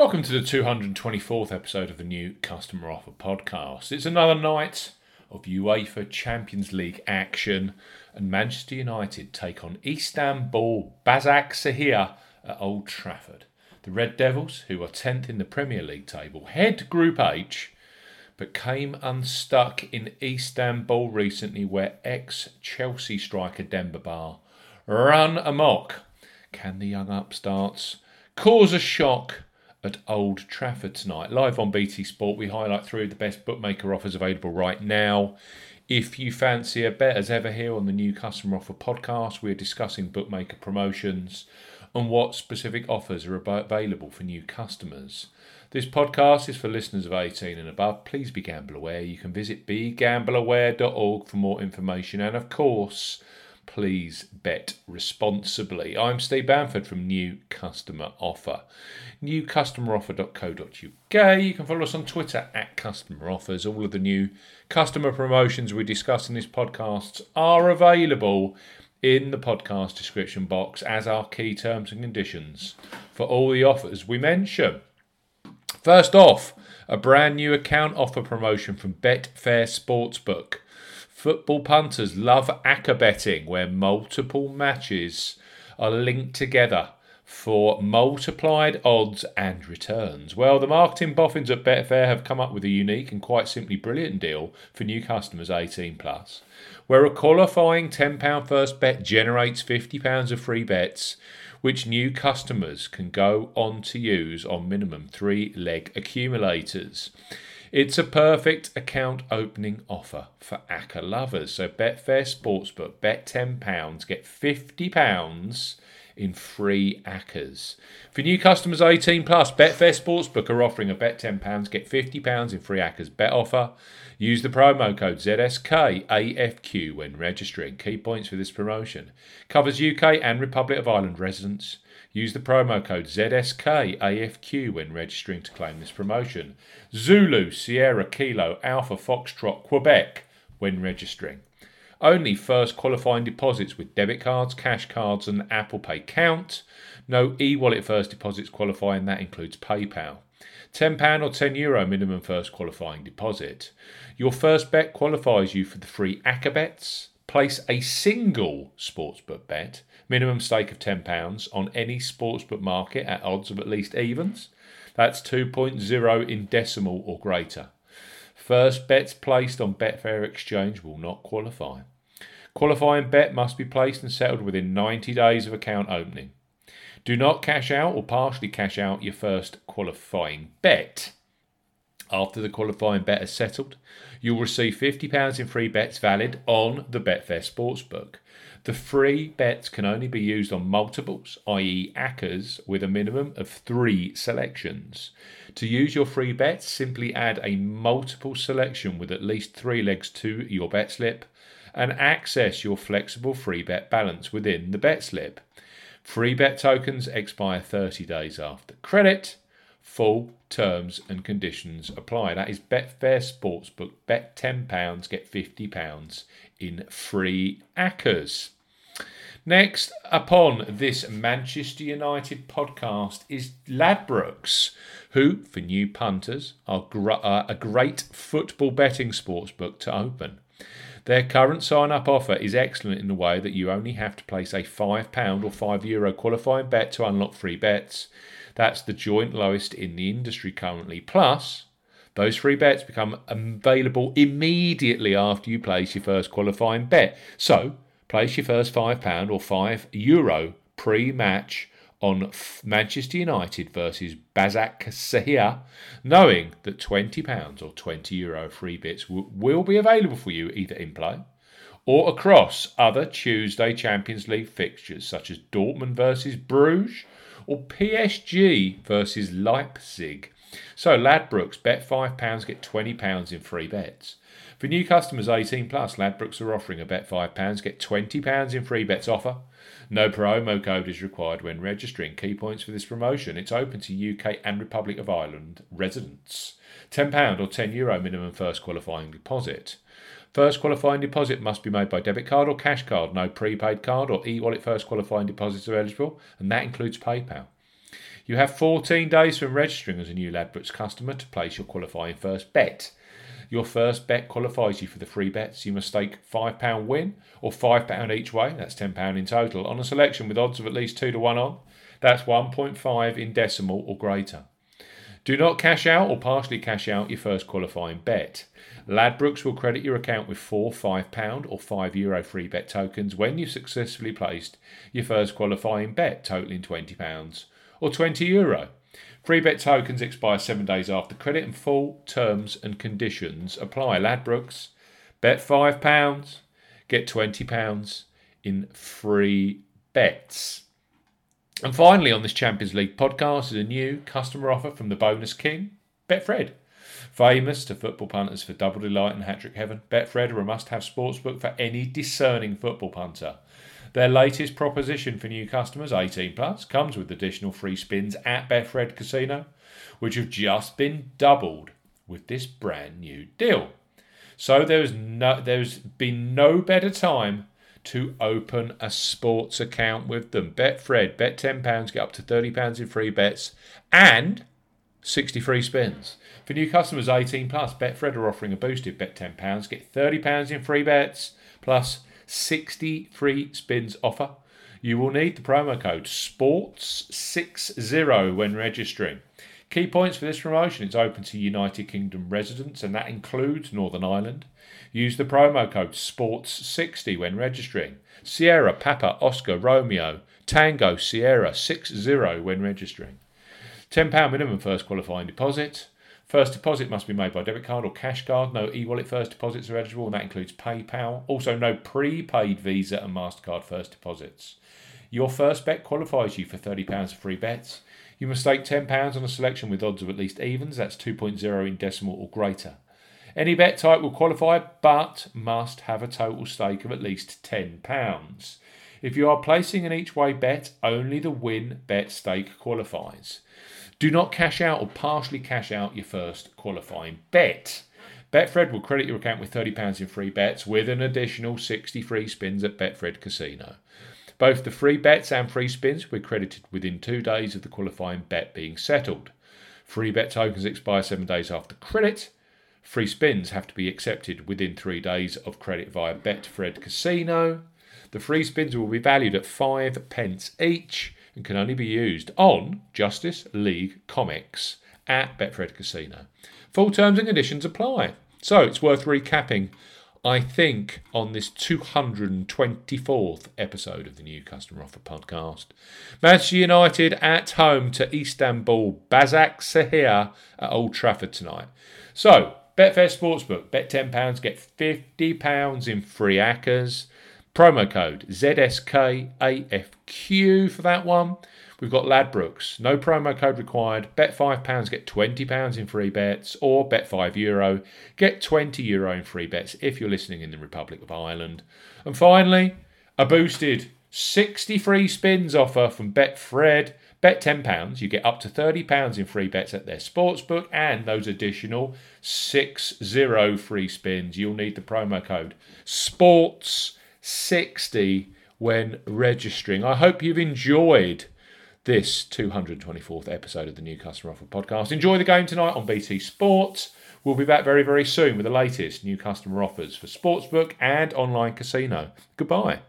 Welcome to the 224th episode of the new Customer Offer Podcast. It's another night of UEFA Champions League action, and Manchester United take on Istanbul Basaksehir at Old Trafford. The Red Devils, who are 10th in the Premier League table, head Group H, but came unstuck in Istanbul recently, where ex Chelsea striker Demba Ba run amok. Can the young upstarts cause a shock? At Old Trafford tonight. Live on BT Sport, we highlight three of the best bookmaker offers available right now. If you fancy a bet, as ever, here on the new Customer Offer podcast, we're discussing bookmaker promotions and what specific offers are available for new customers. This podcast is for listeners of 18 and above. Please be gamble aware. You can visit begambleaware.org for more information. And of course, please bet responsibly. I'm Steve Bamford from New Customer Offer. NewCustomeroffer.co.uk. You can follow us on Twitter at Customer Offers. All of the new customer promotions we discuss in this podcast are available in the podcast description box as our key terms and conditions for all the offers we mention. First off, a brand new account offer promotion from Betfair Sportsbook. Football punters love acca betting, where multiple matches are linked together for multiplied odds and returns. Well, the marketing boffins at Betfair have come up with a unique and quite simply brilliant deal for new customers 18 plus, where a qualifying £10 first bet generates £50 of free bets, which new customers can go on to use on minimum three leg accumulators. It's a perfect account opening offer for ACCA lovers. So Betfair Sportsbook, bet £10, get £50 in free ACCAs. For new customers 18 plus, Betfair Sportsbook are offering a bet £10, get £50 in free ACCAs bet offer. Use the promo code ZSKAFQ when registering. Key points for this promotion covers UK and Republic of Ireland residents. Use the promo code ZSKAFQ when registering to claim this promotion. Zulu, Sierra, Kilo, Alpha, Foxtrot, Quebec when registering. Only first qualifying deposits with debit cards, cash cards, and Apple Pay count. No e wallet first deposits qualifying, that includes PayPal. £10 or €10 Euro minimum first qualifying deposit. Your first bet qualifies you for the free ACCA bets. Place a single sportsbook bet minimum stake of £10 on any sportsbook market at odds of at least evens. That's 2.0 in decimal or greater. First bets placed on Betfair Exchange will not qualify. Qualifying bet must be placed and settled within 90 days of account opening. Do not cash out or partially cash out your first qualifying bet. After the qualifying bet is settled, you will receive £50 in free bets valid on the Betfair Sportsbook. The free bets can only be used on multiples, i.e., ACCAs, with a minimum of three selections. To use your free bets, simply add a multiple selection with at least three legs to your bet slip and access your flexible free bet balance within the bet slip. Free bet tokens expire 30 days after credit. Full terms and conditions apply. That is Betfair Sportsbook. Bet £10, get £50 in free ACCAs. Next upon this Manchester United podcast is Ladbrokes, who, for new punters, are gr- uh, a great football betting sportsbook to open. Their current sign up offer is excellent in the way that you only have to place a £5 or €5 Euro qualifying bet to unlock free bets. That's the joint lowest in the industry currently. Plus, those free bets become available immediately after you place your first qualifying bet. So, place your first £5 or €5 Euro pre match on Manchester United versus Basaksehir, knowing that £20 or €20 Euro free bets w- will be available for you either in play or across other Tuesday Champions League fixtures such as Dortmund versus Bruges or PSG versus Leipzig. So Ladbrokes, bet £5, get £20 in free bets. For new customers 18 plus, Ladbrokes are offering a bet £5, get £20 in free bets offer. No promo code is required when registering. Key points for this promotion it's open to UK and Republic of Ireland residents. £10 or €10 Euro minimum first qualifying deposit. First qualifying deposit must be made by debit card or cash card. No prepaid card or e wallet first qualifying deposits are eligible, and that includes PayPal. You have 14 days from registering as a new Ladbrokes customer to place your qualifying first bet. Your first bet qualifies you for the free bets. You must stake £5 win or £5 each way, that's £10 in total, on a selection with odds of at least 2 to 1 on. That's 1.5 in decimal or greater. Do not cash out or partially cash out your first qualifying bet. Ladbrokes will credit your account with four £5 or €5 Euro free bet tokens when you've successfully placed your first qualifying bet totaling £20 or €20. Euro. Free bet tokens expire seven days after credit and full terms and conditions apply. Ladbrokes, bet £5, get £20 in free bets. And finally, on this Champions League podcast is a new customer offer from the bonus king, Betfred. Famous to football punters for double delight and hat trick heaven, Betfred are a must have sportsbook for any discerning football punter. Their latest proposition for new customers, 18 plus, comes with additional free spins at Betfred Casino, which have just been doubled with this brand new deal. So there's no, there's been no better time to open a sports account with them. Betfred, bet £10, get up to £30 in free bets and 60 free spins. For new customers 18 plus, Betfred are offering a boosted bet £10, get £30 in free bets plus 60 free spins offer. You will need the promo code SPORTS60 when registering. Key points for this promotion it's open to United Kingdom residents, and that includes Northern Ireland. Use the promo code SPORTS60 when registering. Sierra, Papa, Oscar, Romeo, Tango, Sierra 60 when registering. £10 minimum first qualifying deposit. First deposit must be made by debit card or cash card. No e wallet first deposits are eligible, and that includes PayPal. Also, no prepaid Visa and MasterCard first deposits. Your first bet qualifies you for £30 of free bets. You must stake £10 on a selection with odds of at least evens, that's 2.0 in decimal or greater. Any bet type will qualify, but must have a total stake of at least £10. If you are placing an each way bet, only the win bet stake qualifies. Do not cash out or partially cash out your first qualifying bet. Betfred will credit your account with £30 in free bets with an additional 60 free spins at Betfred Casino. Both the free bets and free spins were credited within two days of the qualifying bet being settled. Free bet tokens expire seven days after credit. Free spins have to be accepted within three days of credit via Betfred Casino. The free spins will be valued at five pence each and can only be used on Justice League Comics at Betfred Casino. Full terms and conditions apply. So it's worth recapping I think, on this 224th episode of the New Customer Offer podcast. Manchester United at home to Istanbul Basaksehir at Old Trafford tonight. So, Betfair Sportsbook, bet £10, get £50 in free ACCAs. Promo code ZSKAFQ for that one. We've got Ladbrokes, no promo code required. Bet £5, get £20 in free bets, or bet €5, Euro, get €20 Euro in free bets if you're listening in the Republic of Ireland. And finally, a boosted 60 free spins offer from Betfred. Bet £10, you get up to £30 in free bets at their sportsbook and those additional 60 free spins. You'll need the promo code SPORTS60 when registering. I hope you've enjoyed this 224th episode of the New Customer Offer podcast. Enjoy the game tonight on BT Sports. We'll be back very, very soon with the latest new customer offers for Sportsbook and online casino. Goodbye.